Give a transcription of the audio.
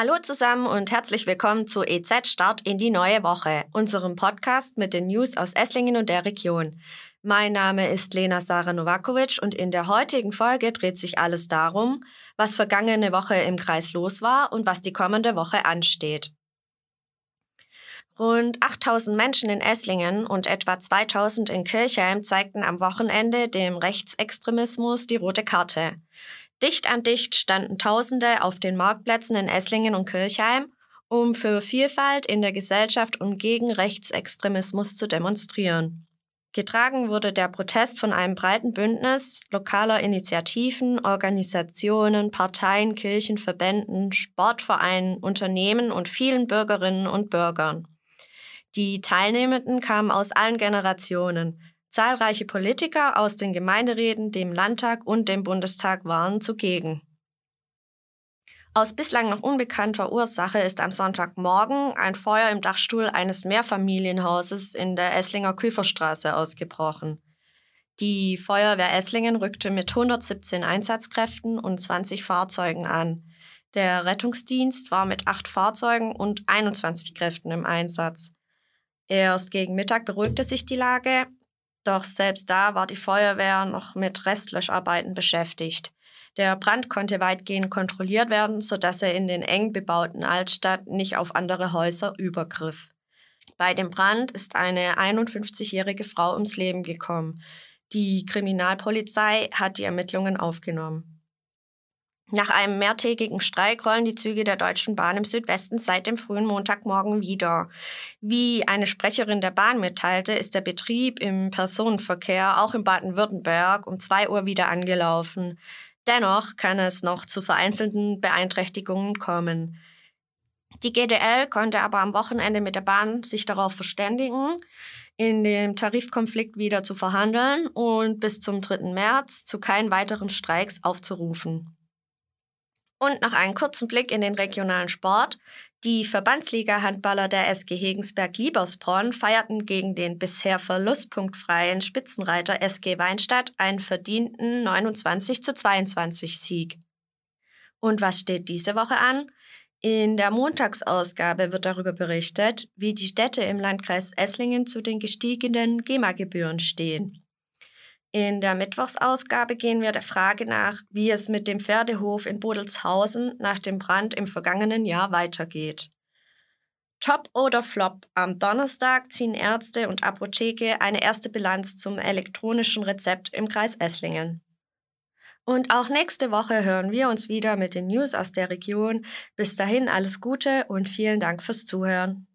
Hallo zusammen und herzlich willkommen zu EZ Start in die neue Woche, unserem Podcast mit den News aus Esslingen und der Region. Mein Name ist Lena Sara Novakovic und in der heutigen Folge dreht sich alles darum, was vergangene Woche im Kreis los war und was die kommende Woche ansteht. Rund 8000 Menschen in Esslingen und etwa 2000 in Kirchheim zeigten am Wochenende dem Rechtsextremismus die rote Karte. Dicht an dicht standen Tausende auf den Marktplätzen in Esslingen und Kirchheim, um für Vielfalt in der Gesellschaft und gegen Rechtsextremismus zu demonstrieren. Getragen wurde der Protest von einem breiten Bündnis lokaler Initiativen, Organisationen, Parteien, Kirchen, Verbänden, Sportvereinen, Unternehmen und vielen Bürgerinnen und Bürgern. Die Teilnehmenden kamen aus allen Generationen, Zahlreiche Politiker aus den Gemeinderäten, dem Landtag und dem Bundestag waren zugegen. Aus bislang noch unbekannter Ursache ist am Sonntagmorgen ein Feuer im Dachstuhl eines Mehrfamilienhauses in der Esslinger Küferstraße ausgebrochen. Die Feuerwehr Esslingen rückte mit 117 Einsatzkräften und 20 Fahrzeugen an. Der Rettungsdienst war mit acht Fahrzeugen und 21 Kräften im Einsatz. Erst gegen Mittag beruhigte sich die Lage, doch selbst da war die Feuerwehr noch mit Restlöscharbeiten beschäftigt. Der Brand konnte weitgehend kontrolliert werden, sodass er in den eng bebauten Altstadt nicht auf andere Häuser übergriff. Bei dem Brand ist eine 51-jährige Frau ums Leben gekommen. Die Kriminalpolizei hat die Ermittlungen aufgenommen. Nach einem mehrtägigen Streik rollen die Züge der Deutschen Bahn im Südwesten seit dem frühen Montagmorgen wieder. Wie eine Sprecherin der Bahn mitteilte, ist der Betrieb im Personenverkehr auch in Baden-Württemberg um 2 Uhr wieder angelaufen. Dennoch kann es noch zu vereinzelten Beeinträchtigungen kommen. Die GDL konnte aber am Wochenende mit der Bahn sich darauf verständigen, in dem Tarifkonflikt wieder zu verhandeln und bis zum 3. März zu keinen weiteren Streiks aufzurufen. Und noch einen kurzen Blick in den regionalen Sport. Die Verbandsliga-Handballer der SG Hegensberg-Liebersbronn feierten gegen den bisher verlustpunktfreien Spitzenreiter SG Weinstadt einen verdienten 29 zu 22 Sieg. Und was steht diese Woche an? In der Montagsausgabe wird darüber berichtet, wie die Städte im Landkreis Esslingen zu den gestiegenen GEMA-Gebühren stehen. In der Mittwochsausgabe gehen wir der Frage nach, wie es mit dem Pferdehof in Bodelshausen nach dem Brand im vergangenen Jahr weitergeht. Top oder Flop? Am Donnerstag ziehen Ärzte und Apotheke eine erste Bilanz zum elektronischen Rezept im Kreis Esslingen. Und auch nächste Woche hören wir uns wieder mit den News aus der Region. Bis dahin alles Gute und vielen Dank fürs Zuhören.